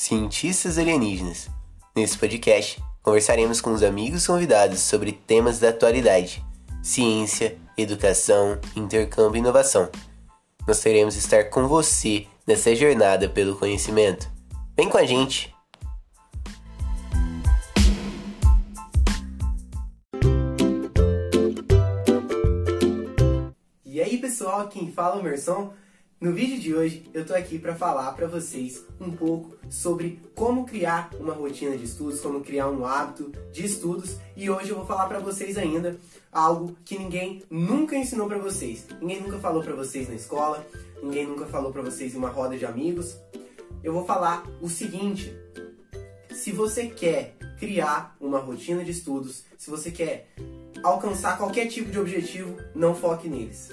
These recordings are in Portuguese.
Cientistas Alienígenas. Nesse podcast, conversaremos com os amigos convidados sobre temas da atualidade, ciência, educação, intercâmbio e inovação. Nós teremos estar com você nessa jornada pelo conhecimento. Vem com a gente! E aí pessoal, quem fala é o Merson. No vídeo de hoje eu tô aqui para falar para vocês um pouco sobre como criar uma rotina de estudos, como criar um hábito de estudos e hoje eu vou falar para vocês ainda algo que ninguém nunca ensinou para vocês. Ninguém nunca falou para vocês na escola, ninguém nunca falou para vocês em uma roda de amigos. Eu vou falar o seguinte: se você quer criar uma rotina de estudos, se você quer alcançar qualquer tipo de objetivo, não foque neles.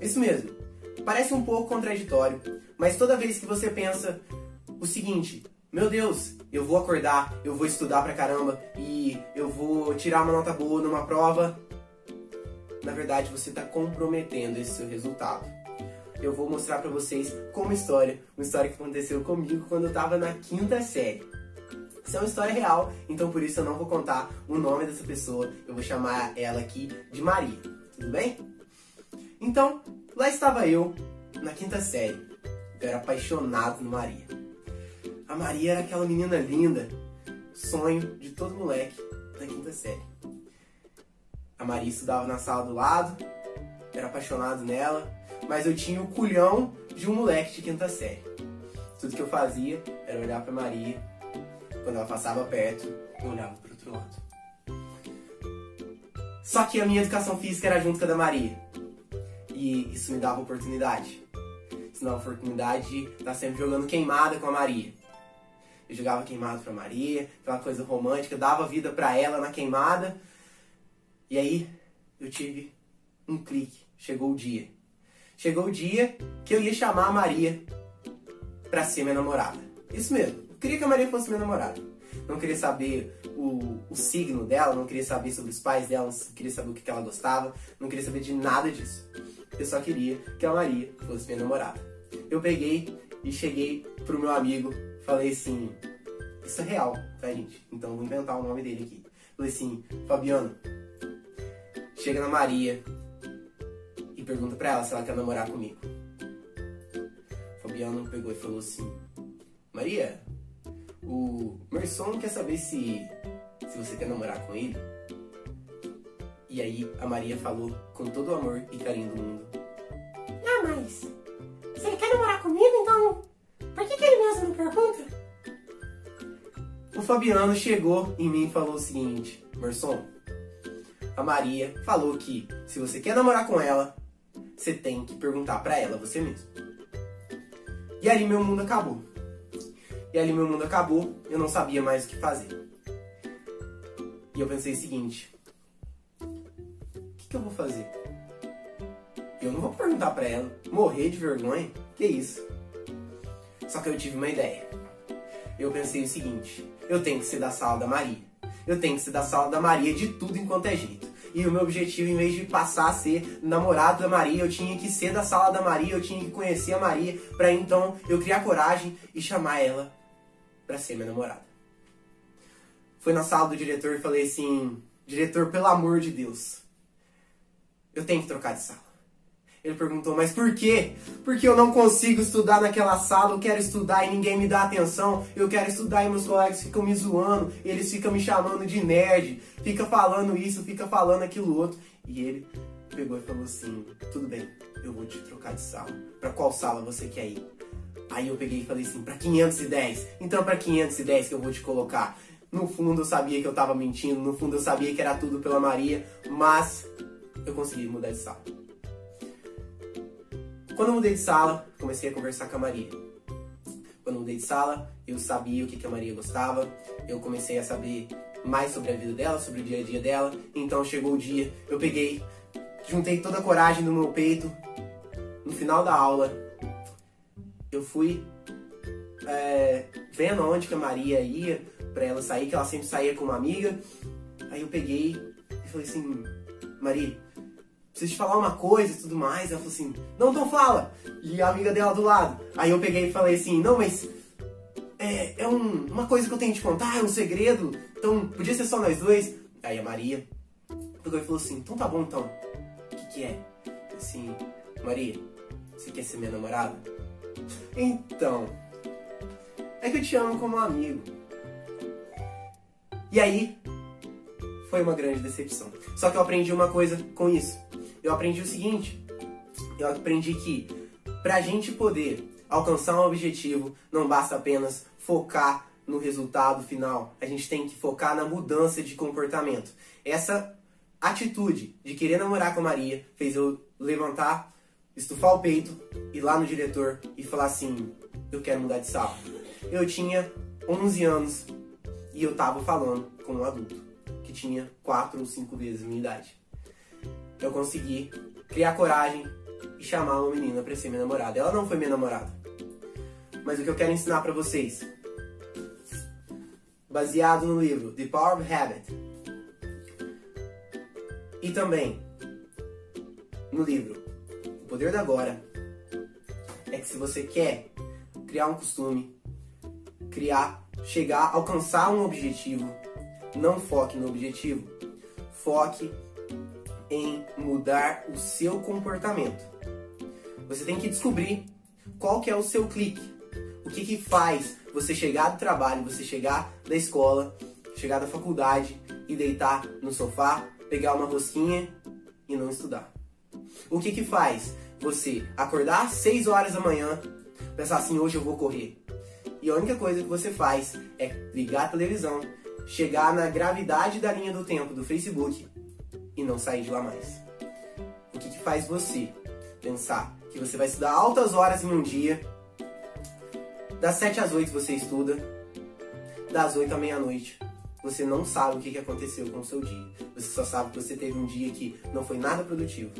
Isso mesmo. Parece um pouco contraditório, mas toda vez que você pensa o seguinte: meu Deus, eu vou acordar, eu vou estudar pra caramba e eu vou tirar uma nota boa numa prova, na verdade você está comprometendo esse seu resultado. Eu vou mostrar para vocês como história, uma história que aconteceu comigo quando eu estava na quinta série. Isso é uma história real, então por isso eu não vou contar o nome dessa pessoa, eu vou chamar ela aqui de Maria, tudo bem? Então, Lá estava eu, na quinta série. Eu era apaixonado no Maria. A Maria era aquela menina linda, sonho de todo moleque da quinta série. A Maria estudava na sala do lado, era apaixonado nela, mas eu tinha o culhão de um moleque de quinta série. Tudo que eu fazia era olhar para Maria, quando ela passava perto, eu olhava para outro lado. Só que a minha educação física era junto com a da Maria. E isso me dava oportunidade. Isso me dava oportunidade de estar sempre jogando queimada com a Maria. Eu jogava queimada pra Maria, aquela coisa romântica, dava vida pra ela na queimada. E aí eu tive um clique. Chegou o dia. Chegou o dia que eu ia chamar a Maria pra ser minha namorada. Isso mesmo. Eu queria que a Maria fosse minha namorada. Não queria saber o, o signo dela, não queria saber sobre os pais dela, não queria saber o que ela gostava, não queria saber de nada disso. Eu só queria que a Maria fosse minha namorada. Eu peguei e cheguei pro meu amigo, falei assim: Isso é real, tá, gente? Então vou inventar o nome dele aqui. Falei assim: Fabiano, chega na Maria e pergunta pra ela se ela quer namorar comigo. Fabiano pegou e falou assim: Maria, o Merson quer saber se, se você quer namorar com ele. E aí a Maria falou com todo o amor e carinho do mundo. Ah, mas se ele quer namorar comigo, então por que, que ele mesmo não pergunta? O Fabiano chegou em mim e falou o seguinte, Merson, a Maria falou que se você quer namorar com ela, você tem que perguntar pra ela você mesmo. E ali meu mundo acabou. E ali meu mundo acabou, eu não sabia mais o que fazer. E eu pensei o seguinte, que eu vou fazer? Eu não vou perguntar para ela, morrer de vergonha? Que isso? Só que eu tive uma ideia. Eu pensei o seguinte: eu tenho que ser da sala da Maria. Eu tenho que ser da sala da Maria de tudo enquanto é jeito. E o meu objetivo, em vez de passar a ser namorado da Maria, eu tinha que ser da sala da Maria, eu tinha que conhecer a Maria, para então eu criar coragem e chamar ela para ser minha namorada. Fui na sala do diretor e falei assim: diretor, pelo amor de Deus, eu tenho que trocar de sala. Ele perguntou, mas por quê? Porque eu não consigo estudar naquela sala, eu quero estudar e ninguém me dá atenção, eu quero estudar e meus colegas ficam me zoando, eles ficam me chamando de nerd, fica falando isso, fica falando aquilo outro. E ele pegou e falou assim, tudo bem, eu vou te trocar de sala. Para qual sala você quer ir? Aí eu peguei e falei assim, para 510. Então para 510 que eu vou te colocar. No fundo eu sabia que eu tava mentindo, no fundo eu sabia que era tudo pela Maria, mas eu consegui mudar de sala. Quando eu mudei de sala, comecei a conversar com a Maria. Quando eu mudei de sala, eu sabia o que, a Maria gostava, eu comecei a saber mais sobre a vida dela, sobre o dia a dia dela. Então chegou o dia, eu peguei, juntei toda a coragem no meu peito. No final da aula, eu fui é, vendo onde que a Maria ia para ela sair, que ela sempre saía com uma amiga. Aí eu peguei e falei assim, Maria, preciso te falar uma coisa e tudo mais. Ela falou assim, não, então fala. E a amiga dela do lado. Aí eu peguei e falei assim, não, mas é, é um- uma coisa que eu tenho que te contar, é um segredo. Então, podia ser só nós dois. Aí a Maria pegou e falou assim: então tá bom então. O que, que é? Assim, Maria, você quer ser minha namorada? Então, é que eu te amo como amigo. E aí, foi uma grande decepção. Só que eu aprendi uma coisa com isso. Eu aprendi o seguinte: eu aprendi que pra gente poder alcançar um objetivo, não basta apenas focar no resultado final. A gente tem que focar na mudança de comportamento. Essa atitude de querer namorar com a Maria fez eu levantar, estufar o peito, ir lá no diretor e falar assim: eu quero mudar de sala. Eu tinha 11 anos e eu tava falando com um adulto que tinha 4 ou 5 vezes a minha idade. Eu consegui criar coragem e chamar uma menina pra ser minha namorada. Ela não foi minha namorada. Mas o que eu quero ensinar pra vocês, baseado no livro The Power of Habit, e também no livro O Poder do Agora, é que se você quer criar um costume, criar, chegar, alcançar um objetivo, não foque no objetivo, foque em mudar o seu comportamento. Você tem que descobrir qual que é o seu clique. O que que faz você chegar do trabalho, você chegar da escola, chegar da faculdade e deitar no sofá, pegar uma rosquinha e não estudar. O que que faz você acordar às 6 horas da manhã, pensar assim, hoje eu vou correr. E a única coisa que você faz é ligar a televisão, chegar na gravidade da linha do tempo do Facebook e não sair de lá mais. O que, que faz você pensar que você vai estudar altas horas em um dia, das 7 às 8 você estuda, das 8 à meia-noite você não sabe o que, que aconteceu com o seu dia. Você só sabe que você teve um dia que não foi nada produtivo.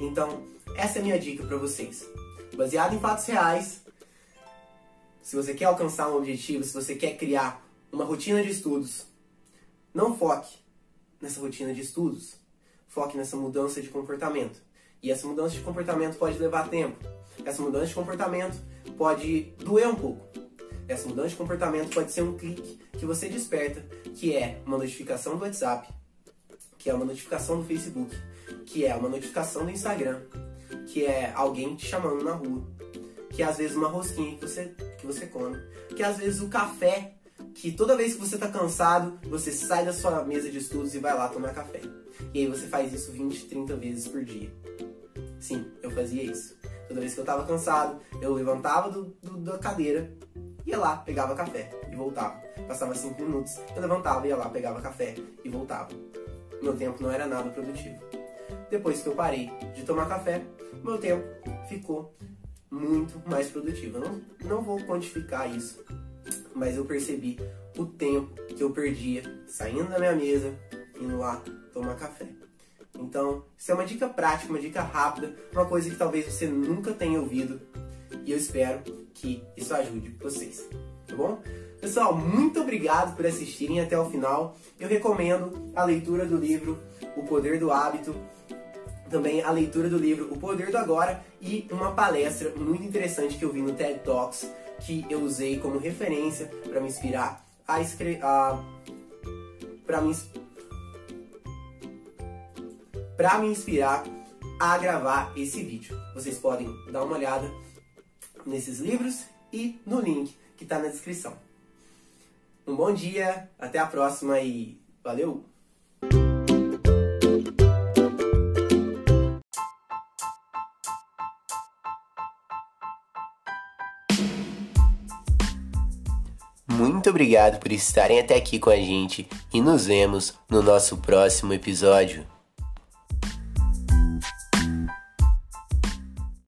Então, essa é a minha dica para vocês. Baseado em fatos reais, se você quer alcançar um objetivo, se você quer criar uma rotina de estudos, não foque nessa rotina de estudos. Foque nessa mudança de comportamento. E essa mudança de comportamento pode levar tempo. Essa mudança de comportamento pode doer um pouco. Essa mudança de comportamento pode ser um clique que você desperta, que é uma notificação do WhatsApp, que é uma notificação do Facebook, que é uma notificação do Instagram, que é alguém te chamando na rua, que é às vezes uma rosquinha que você, que você come, que é às vezes o café, que toda vez que você está cansado, você sai da sua mesa de estudos e vai lá tomar café. E aí você faz isso 20, 30 vezes por dia. Sim, eu fazia isso. Toda vez que eu estava cansado, eu levantava do, do, da cadeira, ia lá, pegava café e voltava. Passava 5 minutos, eu levantava, ia lá, pegava café e voltava. Meu tempo não era nada produtivo. Depois que eu parei de tomar café, meu tempo ficou muito mais produtivo. Eu não, não vou quantificar isso, mas eu percebi o tempo que eu perdia saindo da minha mesa, indo lá tomar café. Então, isso é uma dica prática, uma dica rápida, uma coisa que talvez você nunca tenha ouvido e eu espero que isso ajude vocês, tá bom? Pessoal, muito obrigado por assistirem até o final. Eu recomendo a leitura do livro O Poder do Hábito, também a leitura do livro O Poder do Agora e uma palestra muito interessante que eu vi no TED Talks que eu usei como referência para me inspirar a escrever, para me para me inspirar a gravar esse vídeo. Vocês podem dar uma olhada nesses livros e no link que está na descrição. Um bom dia, até a próxima e valeu! Muito obrigado por estarem até aqui com a gente e nos vemos no nosso próximo episódio.